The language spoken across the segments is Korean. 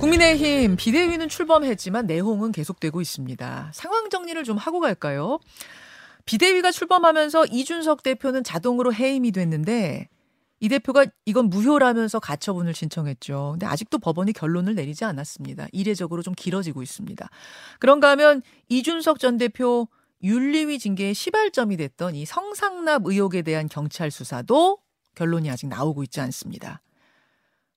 국민의힘 비대위는 출범했지만 내홍은 계속되고 있습니다. 상황 정리를 좀 하고 갈까요? 비대위가 출범하면서 이준석 대표는 자동으로 해임이 됐는데 이 대표가 이건 무효라면서 가처분을 신청했죠. 근데 아직도 법원이 결론을 내리지 않았습니다. 이례적으로 좀 길어지고 있습니다. 그런가 하면 이준석 전 대표 윤리위 징계의 시발점이 됐던 이 성상납 의혹에 대한 경찰 수사도 결론이 아직 나오고 있지 않습니다.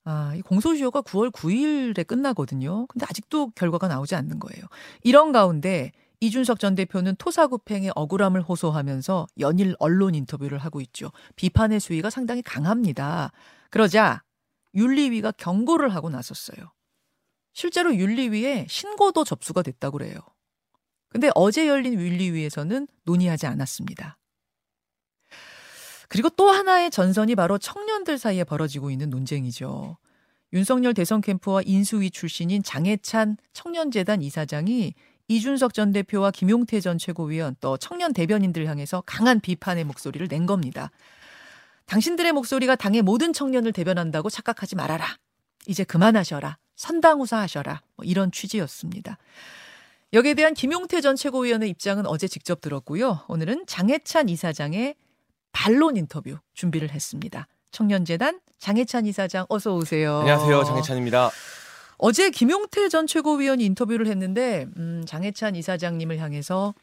아, 이 공소시효가 9월 9일에 끝나거든요. 근데 아직도 결과가 나오지 않는 거예요. 이런 가운데 이준석 전 대표는 토사구팽의 억울함을 호소하면서 연일 언론 인터뷰를 하고 있죠. 비판의 수위가 상당히 강합니다. 그러자 윤리위가 경고를 하고 나섰어요. 실제로 윤리위에 신고도 접수가 됐다고 그래요. 근데 어제 열린 윤리위에서는 논의하지 않았습니다. 그리고 또 하나의 전선이 바로 청년들 사이에 벌어지고 있는 논쟁이죠. 윤석열 대선 캠프와 인수위 출신인 장해찬 청년재단 이사장이 이준석 전 대표와 김용태 전 최고위원 또 청년 대변인들 향해서 강한 비판의 목소리를 낸 겁니다. 당신들의 목소리가 당의 모든 청년을 대변한다고 착각하지 말아라. 이제 그만하셔라. 선당우사 하셔라. 뭐 이런 취지였습니다. 여기에 대한 김용태 전 최고위원의 입장은 어제 직접 들었고요. 오늘은 장해찬 이사장의 반론 인터뷰 준비를 했습니다. 청년재단 장해찬 이사장 어서 오세요. 안녕하세요. 장해찬입니다. 어제 김용태 전 최고위원이 인터뷰를 했는데 음, 장해찬 이사장님을 향해서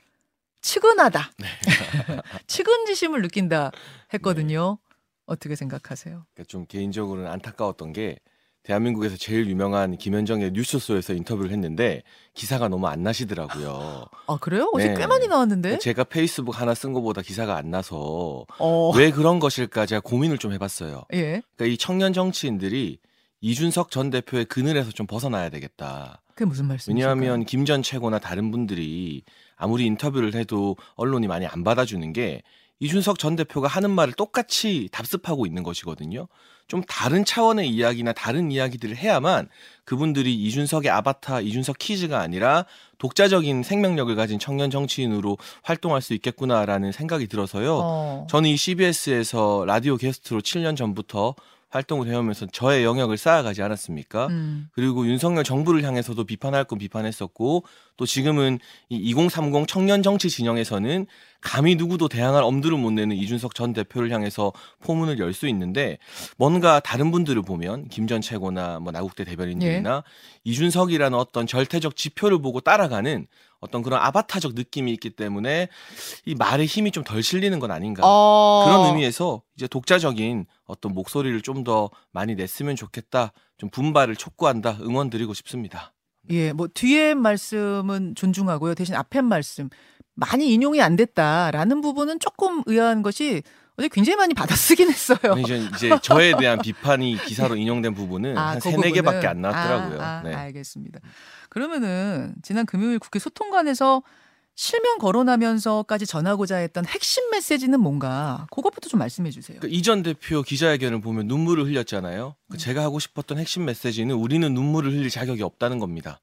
측은하다. 네. 측은지심을 느낀다 했거든요. 네. 어떻게 생각하세요? 그러니까 좀 개인적으로는 안타까웠던 게 대한민국에서 제일 유명한 김현정의 뉴스소에서 인터뷰를 했는데 기사가 너무 안 나시더라고요. 아 그래요? 어제 네. 꽤 많이 나왔는데? 제가 페이스북 하나 쓴 것보다 기사가 안 나서 어... 왜 그런 것일까 제가 고민을 좀 해봤어요. 예. 그러니까 이 청년 정치인들이 이준석 전 대표의 그늘에서 좀 벗어나야 되겠다. 그게 무슨 말씀이실까요? 왜냐하면 김 전 최고나 다른 분들이 아무리 인터뷰를 해도 언론이 많이 안 받아주는 게 이준석 전 대표가 하는 말을 똑같이 답습하고 있는 것이거든요. 좀 다른 차원의 이야기나 다른 이야기들을 해야만 그분들이 이준석의 아바타, 이준석 키즈가 아니라 독자적인 생명력을 가진 청년 정치인으로 활동할 수 있겠구나라는 생각이 들어서요. 어. 저는 이 CBS에서 라디오 게스트로 7년 전부터 활동을 해오면서 저의 영역을 쌓아가지 않았습니까? 음. 그리고 윤석열 정부를 향해서도 비판할 건 비판했었고 또 지금은 이 2030 청년 정치 진영에서는 감히 누구도 대항할 엄두를 못 내는 이준석 전 대표를 향해서 포문을 열 수 있는데 뭔가 다른 분들을 보면 김 전 최고나 뭐 나국대 대변인들이나 예. 이준석이라는 어떤 절대적 지표를 보고 따라가는 어떤 그런 아바타적 느낌이 있기 때문에 이 말에 힘이 좀 덜 실리는 건 아닌가 어... 그런 의미에서 이제 독자적인 어떤 목소리를 좀 더 많이 냈으면 좋겠다 좀 분발을 촉구한다 응원드리고 싶습니다. 예, 뭐 뒤에 말씀은 존중하고요. 대신 앞에 말씀 많이 인용이 안 됐다라는 부분은 조금 의아한 것이 어제 굉장히 많이 받아쓰긴 했어요. 이제, 저에 대한 비판이 기사로 인용된 부분은 아, 한 그 세네 개밖에 안 나왔더라고요. 아, 아, 네. 알겠습니다. 그러면은 지난 금요일 국회 소통관에서 실명 거론하면서까지 전하고자 했던 핵심 메시지는 뭔가 그것부터 좀 말씀해 주세요. 그 이전 대표 기자회견을 보면 눈물을 흘렸잖아요. 그 제가 하고 싶었던 핵심 메시지는 우리는 눈물을 흘릴 자격이 없다는 겁니다.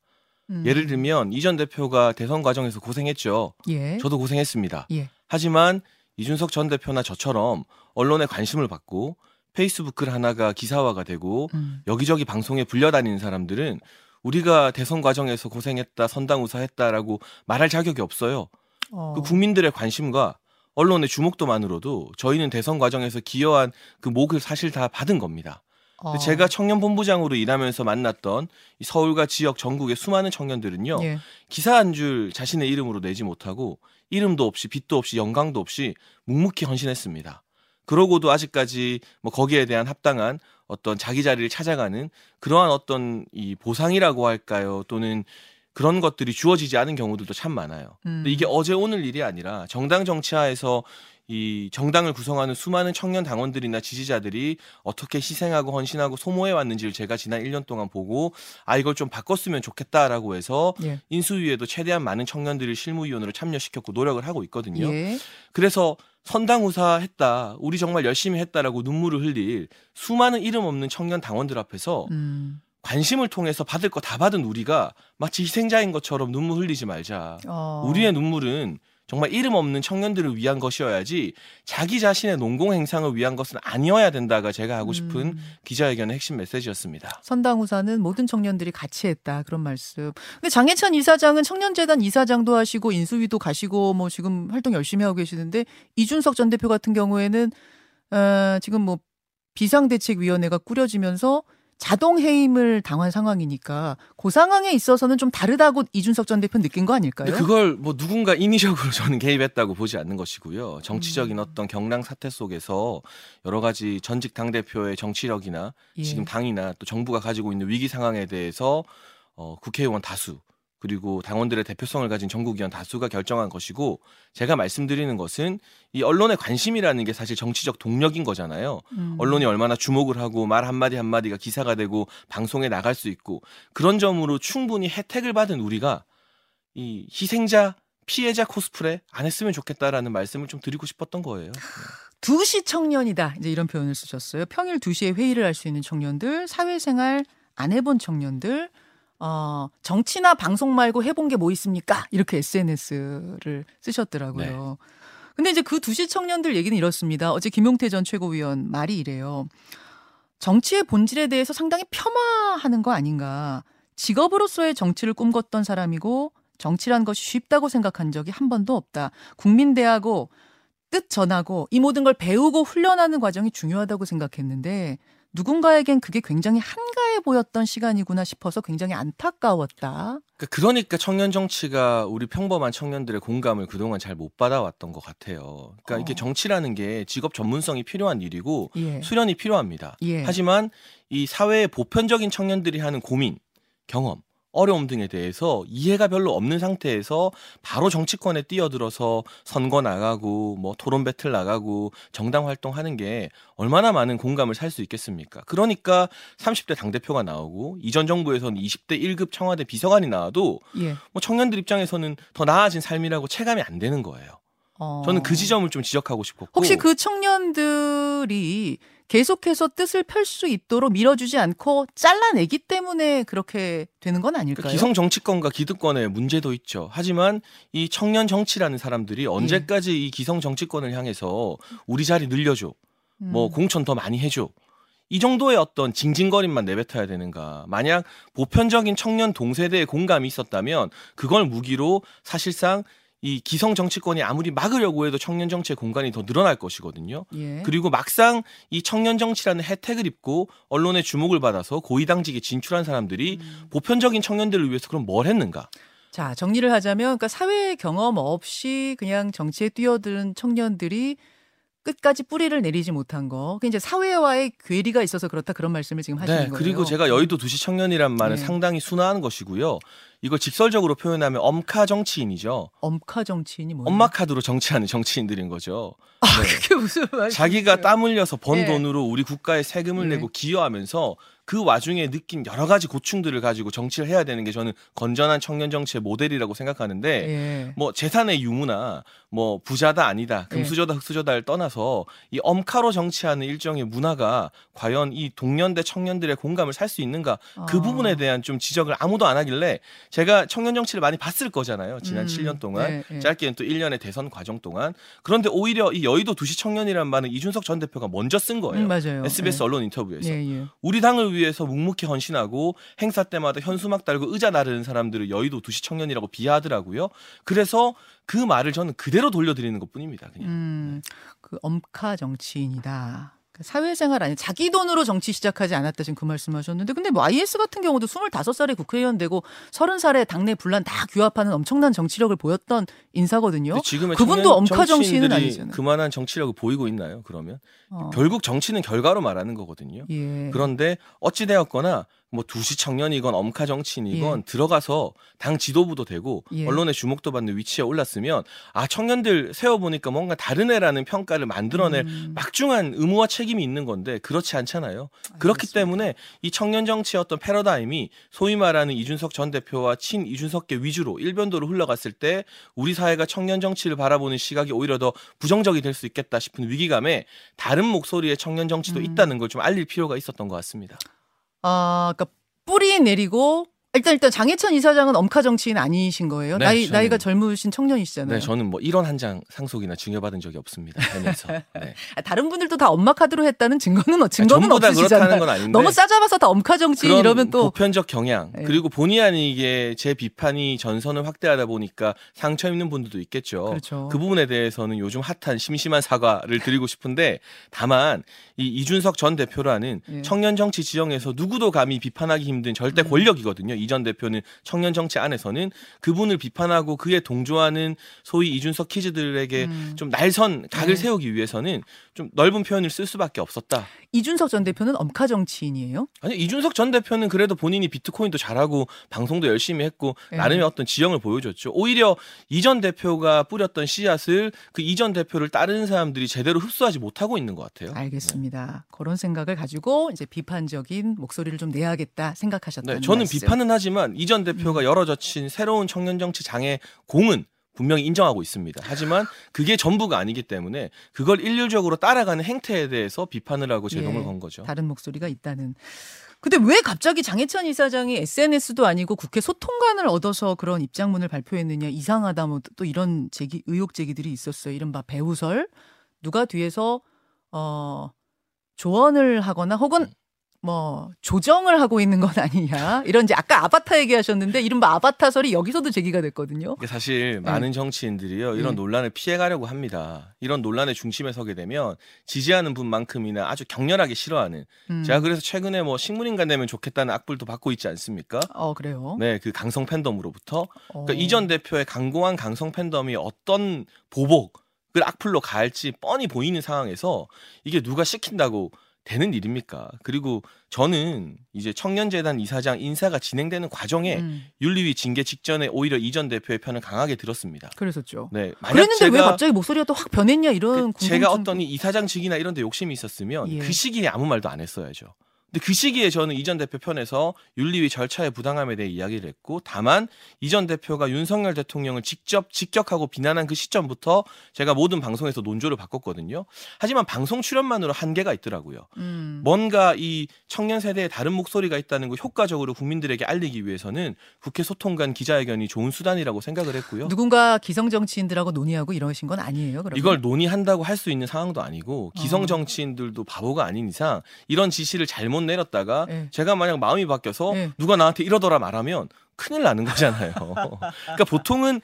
음. 예를 들면 이전 대표가 대선 과정에서 고생했죠. 예. 저도 고생했습니다. 예. 하지만 이준석 전 대표나 저처럼 언론에 관심을 받고 페이스북 글 하나가 기사화가 되고 음. 여기저기 방송에 불려다니는 사람들은 우리가 대선 과정에서 고생했다, 선당 우사했다라고 말할 자격이 없어요. 어. 그 국민들의 관심과 언론의 주목도만으로도 저희는 대선 과정에서 기여한 그 목을 사실 다 받은 겁니다. 어. 제가 청년 본부장으로 일하면서 만났던 서울과 지역 전국의 수많은 청년들은요 예. 기사 한 줄 자신의 이름으로 내지 못하고 이름도 없이 빛도 없이 영광도 없이 묵묵히 헌신했습니다. 그러고도 아직까지 뭐 거기에 대한 합당한 어떤 자기 자리를 찾아가는 그러한 어떤 이 보상이라고 할까요? 또는 그런 것들이 주어지지 않은 경우들도 참 많아요. 음. 근데 이게 어제 오늘 일이 아니라 정당 정치하에서 이 정당을 구성하는 수많은 청년 당원들이나 지지자들이 어떻게 희생하고 헌신하고 소모해 왔는지를 제가 지난 1년 동안 보고 아 이걸 좀 바꿨으면 좋겠다라고 해서 예. 인수위에도 최대한 많은 청년들을 실무위원으로 참여시켰고 노력을 하고 있거든요. 예. 그래서 선당우사 했다. 우리 정말 열심히 했다라고 눈물을 흘릴 수많은 이름 없는 청년 당원들 앞에서 음. 관심을 통해서 받을 거 다 받은 우리가 마치 희생자인 것처럼 눈물 흘리지 말자. 어. 우리의 눈물은 정말 이름 없는 청년들을 위한 것이어야지 자기 자신의 농공 행상을 위한 것은 아니어야 된다가 제가 하고 싶은 음. 기자회견의 핵심 메시지였습니다. 선당 후사는 모든 청년들이 같이 했다 그런 말씀. 근데 장해찬 이사장은 청년재단 이사장도 하시고 인수위도 가시고 뭐 지금 활동 열심히 하고 계시는데 이준석 전 대표 같은 경우에는 어, 지금 뭐 비상대책위원회가 꾸려지면서 자동 해임을 당한 상황이니까 그 상황에 있어서는 좀 다르다고 이준석 전 대표 느낀 거 아닐까요? 그걸 뭐 누군가 인위적으로 저는 개입했다고 보지 않는 것이고요. 정치적인 음. 어떤 경랑 사태 속에서 여러 가지 전직 당 대표의 정치력이나 예. 지금 당이나 또 정부가 가지고 있는 위기 상황에 대해서 어, 국회의원 다수 그리고 당원들의 대표성을 가진 전국위원 다수가 결정한 것이고 제가 말씀드리는 것은 이 언론의 관심이라는 게 사실 정치적 동력인 거잖아요. 음. 언론이 얼마나 주목을 하고 말 한마디 한마디가 기사가 되고 방송에 나갈 수 있고 그런 점으로 충분히 혜택을 받은 우리가 이 희생자 피해자 코스프레 안 했으면 좋겠다라는 말씀을 좀 드리고 싶었던 거예요. 두시 청년이다. 이제 이런 표현을 쓰셨어요. 평일 두시에 회의를 할 수 있는 청년들, 사회생활 안 해본 청년들, 어, 정치나 방송 말고 해본 게 뭐 있습니까? 이렇게 SNS를 쓰셨더라고요. 네. 근데 이제 그 두시 청년들 얘기는 이렇습니다. 어제 김용태 전 최고위원 말이 이래요. 정치의 본질에 대해서 상당히 폄하하는 거 아닌가. 직업으로서의 정치를 꿈꿨던 사람이고 정치란 것이 쉽다고 생각한 적이 한 번도 없다. 국민대하고 뜻 전하고 이 모든 걸 배우고 훈련하는 과정이 중요하다고 생각했는데 누군가에겐 그게 굉장히 한가해 보였던 시간이구나 싶어서 굉장히 안타까웠다. 그러니까, 그러니까 청년 정치가 우리 평범한 청년들의 공감을 그동안 잘 못 받아왔던 것 같아요. 그러니까 어. 이게 정치라는 게 직업 전문성이 필요한 일이고 예. 수련이 필요합니다. 예. 하지만 이 사회의 보편적인 청년들이 하는 고민, 경험 어려움 등에 대해서 이해가 별로 없는 상태에서 바로 정치권에 뛰어들어서 선거 나가고 뭐 토론 배틀 나가고 정당 활동하는 게 얼마나 많은 공감을 살 수 있겠습니까? 그러니까 30대 당 대표가 나오고 이전 정부에서는 20대 1급 청와대 비서관이 나와도 예. 뭐 청년들 입장에서는 더 나아진 삶이라고 체감이 안 되는 거예요. 어... 저는 그 지점을 좀 지적하고 싶었고 혹시 그 청년들이 계속해서 뜻을 펼 수 있도록 밀어주지 않고 잘라내기 때문에 그렇게 되는 건 아닐까요? 그러니까 기성 정치권과 기득권의 문제도 있죠. 하지만 이 청년 정치라는 사람들이 언제까지 예. 이 기성 정치권을 향해서 우리 자리 늘려줘, 뭐 음. 뭐 공천 더 많이 해줘. 이 정도의 어떤 징징거림만 내뱉어야 되는가. 만약 보편적인 청년 동세대의 공감이 있었다면 그걸 무기로 사실상 이 기성 정치권이 아무리 막으려고 해도 청년 정치의 공간이 더 늘어날 것이거든요. 예. 그리고 막상 이 청년 정치라는 혜택을 입고 언론의 주목을 받아서 고위당직에 진출한 사람들이 음. 보편적인 청년들을 위해서 그럼 뭘 했는가? 자, 정리를 하자면 그러니까 사회 경험 없이 그냥 정치에 뛰어드는 청년들이 끝까지 뿌리를 내리지 못한 거. 그 이제 사회와의 괴리가 있어서 그렇다 그런 말씀을 지금 하시는 네, 거예요. 그리고 제가 여의도 두시 청년이란 말은 네. 상당히 순화한 것이고요. 이걸 직설적으로 표현하면 엄카 정치인이죠. 엄카 정치인이 뭐예요? 엄마 카드로 정치하는 정치인들인 거죠. 아, 네. 그게 무슨 말이에요? 자기가 땀 흘려서 번 네. 돈으로 우리 국가에 세금을 네. 내고 기여하면서 그 와중에 느낀 여러 가지 고충들을 가지고 정치를 해야 되는 게 저는 건전한 청년 정치의 모델이라고 생각하는데 예. 뭐 재산의 유무나 뭐 부자다 아니다 예. 금수저다 흑수저다를 떠나서 이 엄카로 정치하는 일종의 문화가 과연 이 동년대 청년들의 공감을 살 수 있는가 그 아. 부분에 대한 좀 지적을 아무도 안 하길래 제가 청년 정치를 많이 봤을 거잖아요 지난 음. 7년 동안 네, 네. 짧게는 또 1년의 대선 과정 동안 그런데 오히려 이 여의도 두시 청년이란 말은 이준석 전 대표가 먼저 쓴 거예요 음, 맞아요. SBS 네. 언론 인터뷰에서 예, 예. 우리 당을 위해 위해서 묵묵히 헌신하고 행사 때마다 현수막 달고 의자 나르는 사람들을 여의도 두시 청년이라고 비하하더라고요. 그래서 그 말을 저는 그대로 돌려드리는 것 뿐입니다. 그냥. 음, 그 엄카 정치인이다. 그 사회생활 아니 자기 돈으로 정치 시작하지 않았다 지금 그 말씀하셨는데 근데 뭐 IS 같은 경우도 25살에 국회의원 되고 30살에 당내 분란 다 규합하는 엄청난 정치력을 보였던 인사거든요. 지금의 그분도 엄카 정치인은 아니잖아요. 그만한 정치력을 보이고 있나요? 그러면 어. 결국 정치는 결과로 말하는 거거든요. 예. 그런데 어찌 되었거나 뭐 두시 청년이건 엄카 정치인이건 예. 들어가서 당 지도부도 되고 예. 언론의 주목도 받는 위치에 올랐으면 아 청년들 세워보니까 뭔가 다른 애라는 평가를 만들어낼 음. 막중한 의무와 책임이 있는 건데 그렇지 않잖아요. 알겠습니다. 그렇기 때문에 이 청년 정치의 어떤 패러다임이 소위 말하는 이준석 전 대표와 친 이준석계 위주로 일변도로 흘러갔을 때 우리 사회가 청년 정치를 바라보는 시각이 오히려 더 부정적이 될 수 있겠다 싶은 위기감에 다른 목소리의 청년 정치도 음. 있다는 걸 좀 알릴 필요가 있었던 것 같습니다. 아, 그러니까 뿌리 내리고 일단 일단 장혜찬 이사장은 엄카 정치인 아니신 거예요? 네, 나이 저는, 나이가 젊으신 청년이시잖아요. 네, 저는 뭐 이런 한 장 상속이나 증여받은 적이 없습니다. 하면서 네. 아, 다른 분들도 다 엄마 카드로 했다는 증거는 어, 증거는 아니, 없으시잖아요. 건 아닌데 너무 싸잡아서 다 엄카 정치인 이러면 또 보편적 경향 네. 그리고 본의 아니게 제 비판이 전선을 확대하다 보니까 상처 입는 분들도 있겠죠. 그렇죠. 그 부분에 대해서는 요즘 핫한 심심한 사과를 드리고 싶은데 다만 이 이준석 전 대표라는 예. 청년 정치 지형에서 누구도 감히 비판하기 힘든 절대 음. 권력이거든요. 이 전 대표는 청년 정치 안에서는 그분을 비판하고 그에 동조하는 소위 이준석 키즈들에게 음. 좀 날선 각을 네. 세우기 위해서는 좀 넓은 표현을 쓸 수밖에 없었다. 이준석 전 대표는 엄카 정치인이에요? 아니 이준석 전 대표는 그래도 본인이 비트코인도 잘하고 방송도 열심히 했고 네. 나름의 어떤 지형을 보여줬죠. 오히려 이전 대표가 뿌렸던 씨앗을 그 이전 대표를 따르는 사람들이 제대로 흡수하지 못하고 있는 것 같아요. 알겠습니다. 네. 그런 생각을 가지고 이제 비판적인 목소리를 좀 내야겠다 생각하셨다는 네, 저는 말씀. 비판은 하지만 이전 대표가 음. 열어젖힌 새로운 청년 정치 장의 공은 분명히 인정하고 있습니다. 하지만 그게 전부가 아니기 때문에 그걸 일률적으로 따라가는 행태에 대해서 비판을 하고 제동을 예, 건 거죠. 다른 목소리가 있다는. 근데 왜 갑자기 장혜찬 이사장이 SNS도 아니고 국회 소통관을 얻어서 그런 입장문을 발표했느냐 이상하다 뭐 또 이런 제기 의혹 제기들이 있었어요. 이른바 배우설 누가 뒤에서 어 조언을 하거나 혹은 음. 뭐 조정을 하고 있는 건 아니냐 이런 이제 아까 아바타 얘기하셨는데 이른바 아바타설이 여기서도 제기가 됐거든요. 사실 네. 많은 정치인들이요 이런 네. 논란을 피해가려고 합니다. 이런 논란의 중심에 서게 되면 지지하는 분만큼이나 아주 격렬하게 싫어하는. 음. 제가 그래서 최근에 뭐 식물인간 되면 좋겠다는 악플도 받고 있지 않습니까? 어 그래요? 네, 그 강성 팬덤으로부터 어. 그러니까 이전 대표의 강고한 강성 팬덤이 어떤 보복 을 악플로 가할지 뻔히 보이는 상황에서 이게 누가 시킨다고 되는 일입니까? 그리고 저는 이제 청년재단 이사장 인사가 진행되는 과정에 음. 윤리위 징계 직전에 오히려 이전 대표의 편을 강하게 들었습니다. 그랬었죠. 네. 그랬는데 제가, 왜 갑자기 목소리가 또 확 변했냐 이런 그 제가 어떤 이사장 직이나 이런 데 욕심이 있었으면 예. 그 시기에 아무 말도 안 했어야죠. 근데 그 시기에 저는 이전 대표 편에서 윤리위 절차의 부당함에 대해 이야기를 했고 다만 이전 대표가 윤석열 대통령을 직접 직격하고 비난한 그 시점부터 제가 모든 방송에서 논조를 바꿨거든요. 하지만 방송 출연만으로 한계가 있더라고요. 음. 뭔가 이 청년 세대에 다른 목소리가 있다는 걸 효과적으로 국민들에게 알리기 위해서는 국회 소통관 기자회견이 좋은 수단이라고 생각을 했고요. 누군가 기성 정치인들하고 논의하고 이러신 건 아니에요. 그러면? 이걸 논의한다고 할 수 있는 상황도 아니고 기성 어. 정치인들도 바보가 아닌 이상 이런 지시를 잘못 잘못 내렸다가 네. 제가 만약 마음이 바뀌어서 네. 누가 나한테 이러더라 말하면 큰일 나는 거잖아요. 그러니까 보통은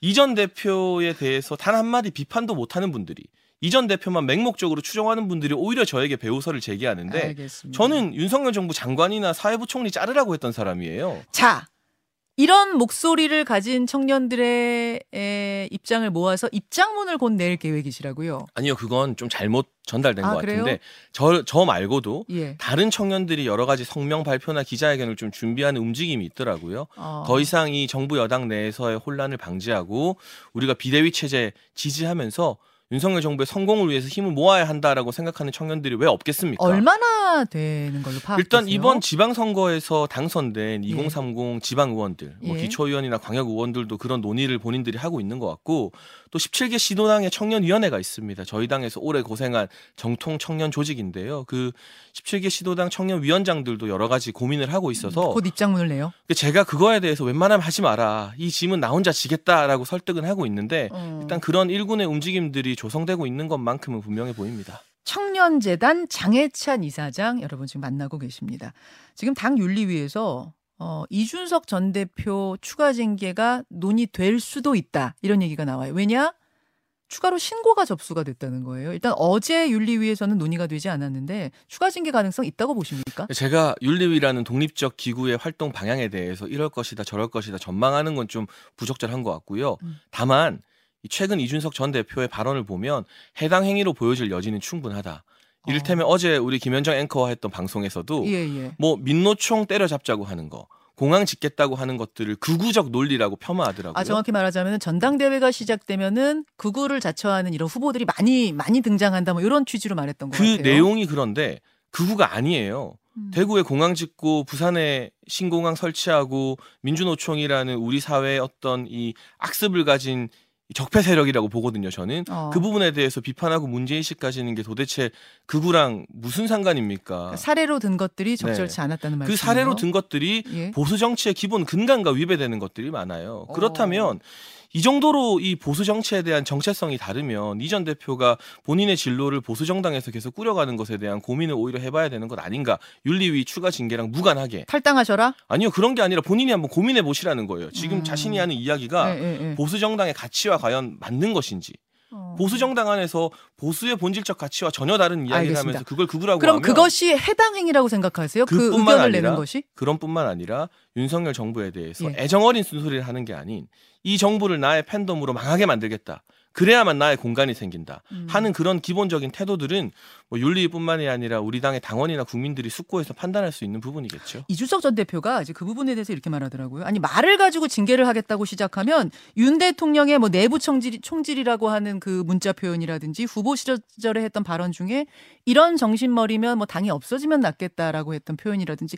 이전 대표에 대해서 단 한마디 비판도 못하는 분들이 이전 대표만 맹목적으로 추종하는 분들이 오히려 저에게 배우설을 제기하는데 알겠습니다. 저는 윤석열 정부 장관이나 사회부 총리 자르라고 했던 사람이에요. 자, 이런 목소리를 가진 청년들의 입장을 모아서 입장문을 곧 낼 계획이시라고요? 아니요, 그건 좀 잘못 전달된 아, 것 그래요? 같은데 저, 저 말고도 예. 다른 청년들이 여러 가지 성명 발표나 기자회견을 좀 준비하는 움직임이 있더라고요. 어. 더 이상 이 정부 여당 내에서의 혼란을 방지하고 우리가 비대위 체제 지지하면서 윤석열 정부의 성공을 위해서 힘을 모아야 한다라고 생각하는 청년들이 왜 없겠습니까? 얼마나 되는 걸로 파악되세요? 일단 이번 지방선거에서 당선된 2030 예. 지방 의원들, 뭐 예. 기초의원이나 광역 의원들도 그런 논의를 본인들이 하고 있는 것 같고 또 17개 시도당의 청년위원회가 있습니다. 저희 당에서 오래 고생한 정통 청년 조직인데요. 그 17개 시도당 청년위원장들도 여러 가지 고민을 하고 있어서 곧 입장문을 내요. 제가 그거에 대해서 웬만하면 하지 마라. 이 짐은 나 혼자 지겠다라고 설득은 하고 있는데 어. 일단 그런 일군의 움직임들이 조성되고 있는 것만큼은 분명해 보입니다. 청년재단 장혜찬 이사장 여러분 지금 만나고 계십니다. 지금 당 윤리위에서 어, 이준석 전 대표 추가 징계가 논의될 수도 있다. 이런 얘기가 나와요. 왜냐? 추가로 신고가 접수가 됐다는 거예요. 일단 어제 윤리위에서는 논의가 되지 않았는데 추가 징계 가능성 있다고 보십니까? 제가 윤리위라는 독립적 기구의 활동 방향에 대해서 이럴 것이다 저럴 것이다 전망하는 건 좀 부적절한 것 같고요. 음. 다만 최근 이준석 전 대표의 발언을 보면 해당 행위로 보여질 여지는 충분하다. 이를테면 어. 제 우리 김현정 앵커와 했던 방송에서도 예, 예. 뭐 민노총 때려잡자고 하는 거 공항 짓겠다고 하는 것들을 극우적 논리라고 폄하하더라고요. 아 정확히 말하자면 전당대회가 시작되면은 극우를 자처하는 이런 후보들이 많이 많이 등장한다 뭐 이런 취지로 말했던 같아요. 그 내용이 그런데 극우가 아니에요. 음. 대구에 공항 짓고 부산에 신공항 설치하고 민주노총이라는 우리 사회의 어떤 이 악습을 가진 적폐 세력이라고 보거든요. 저는 어. 그 부분에 대해서 비판하고 문제 의식 가지는 게 도대체 그구랑 무슨 상관입니까? 그러니까 사례로 든 것들이 적절치 네. 않았다는 말이죠. 그 사례로 든 것들이 예. 보수 정치의 기본 근간과 위배되는 것들이 많아요. 그렇다면 어. 이 정도로 이 보수 정치에 대한 정체성이 다르면 이전 대표가 본인의 진로를 보수 정당에서 계속 꾸려가는 것에 대한 고민을 오히려 해봐야 되는 것 아닌가? 윤리위 추가 징계랑 무관하게 탈당하셔라? 아니요 그런 게 아니라 본인이 한번 고민해 보시라는 거예요. 지금 음. 자신이 하는 이야기가 네, 네, 네. 보수 정당의 가치와 과연 맞는 것인지. 어. 보수 정당 안에서 보수의 본질적 가치와 전혀 다른 이야기를 알겠습니다. 하면서 그걸 극우라고 그럼 그것이 해당 행위라고 생각하세요? 그 의견을 아니라, 내는 것이? 그런 뿐만 아니라 윤석열 정부에 대해서 예. 애정 어린 쓴소리를 하는 게 아닌 이 정부를 나의 팬덤으로 망하게 만들겠다. 그래야만 나의 공간이 생긴다 음. 하는 그런 기본적인 태도들은 뭐 윤리뿐만이 아니라 우리 당의 당원이나 국민들이 숙고해서 판단할 수 있는 부분이겠죠. 이준석 전 대표가 이제 그 부분에 대해서 이렇게 말하더라고요. 아니 말을 가지고 징계를 하겠다고 시작하면 윤 대통령의 뭐 내부 총질, 총질이라고 하는 그 문자 표현이라든지 후보 시절에 했던 발언 중에 이런 정신머리면 뭐 당이 없어지면 낫겠다라고 했던 표현이라든지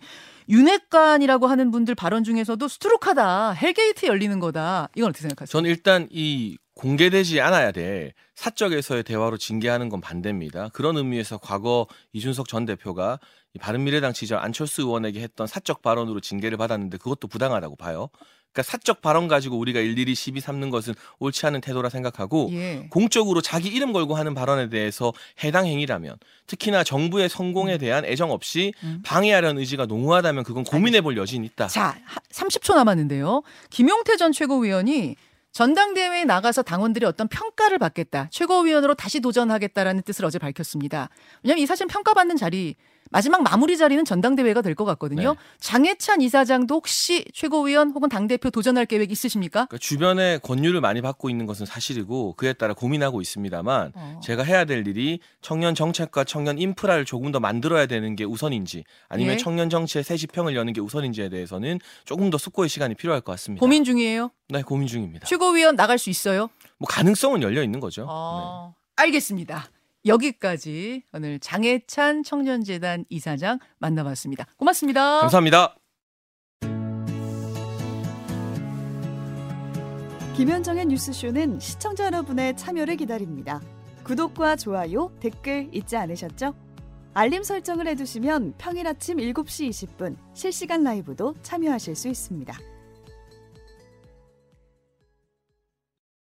윤핵관이라고 하는 분들 발언 중에서도 스트로크하다 hell gate 열리는 거다 이건 어떻게 생각하세요? 저는 일단 이 공개되지 않아야 될 사적에서의 대화로 징계하는 건 반대입니다. 그런 의미에서 과거 이준석 전 대표가 바른미래당 시절 안철수 의원에게 했던 사적 발언으로 징계를 받았는데 그것도 부당하다고 봐요. 그러니까 사적 발언 가지고 우리가 일일이 시비 삼는 것은 옳지 않은 태도라 생각하고 예. 공적으로 자기 이름 걸고 하는 발언에 대해서 해당 행위라면 특히나 정부의 성공에 음. 대한 애정 없이 음. 방해하려는 의지가 농후하다면 그건 고민해 볼 여지는 있다. 자, 30초 남았는데요. 김용태 전 최고위원이 전당대회에 나가서 당원들이 어떤 평가를 받겠다. 최고위원으로 다시 도전하겠다라는 뜻을 어제 밝혔습니다. 왜냐하면 이 사실 평가받는 자리 마지막 마무리 자리는 전당대회가 될 것 같거든요. 네. 장해찬 이사장도 혹시 최고위원 혹은 당대표 도전할 계획 있으십니까? 그러니까 주변에 권유를 많이 받고 있는 것은 사실이고 그에 따라 고민하고 있습니다만 어. 제가 해야 될 일이 청년 정책과 청년 인프라를 조금 더 만들어야 되는 게 우선인지 아니면 예. 청년 정치의 새 지평을 여는 게 우선인지에 대해서는 조금 더 숙고의 시간이 필요할 것 같습니다. 고민 중이에요? 네, 고민 중입니다. 최고위원 나갈 수 있어요? 뭐 가능성은 열려 있는 거죠. 어. 네. 알겠습니다. 여기까지 오늘 장해찬 청년재단 이사장 만나봤습니다. 고맙습니다. 감사합니다. 김현정의 뉴스쇼는 시청자 여러분의 참여를 기다립니다. 구독과 좋아요, 댓글 잊지 않으셨죠? 알림 설정을 해두시면 평일 아침 7시 20분 실시간 라이브도 참여하실 수 있습니다.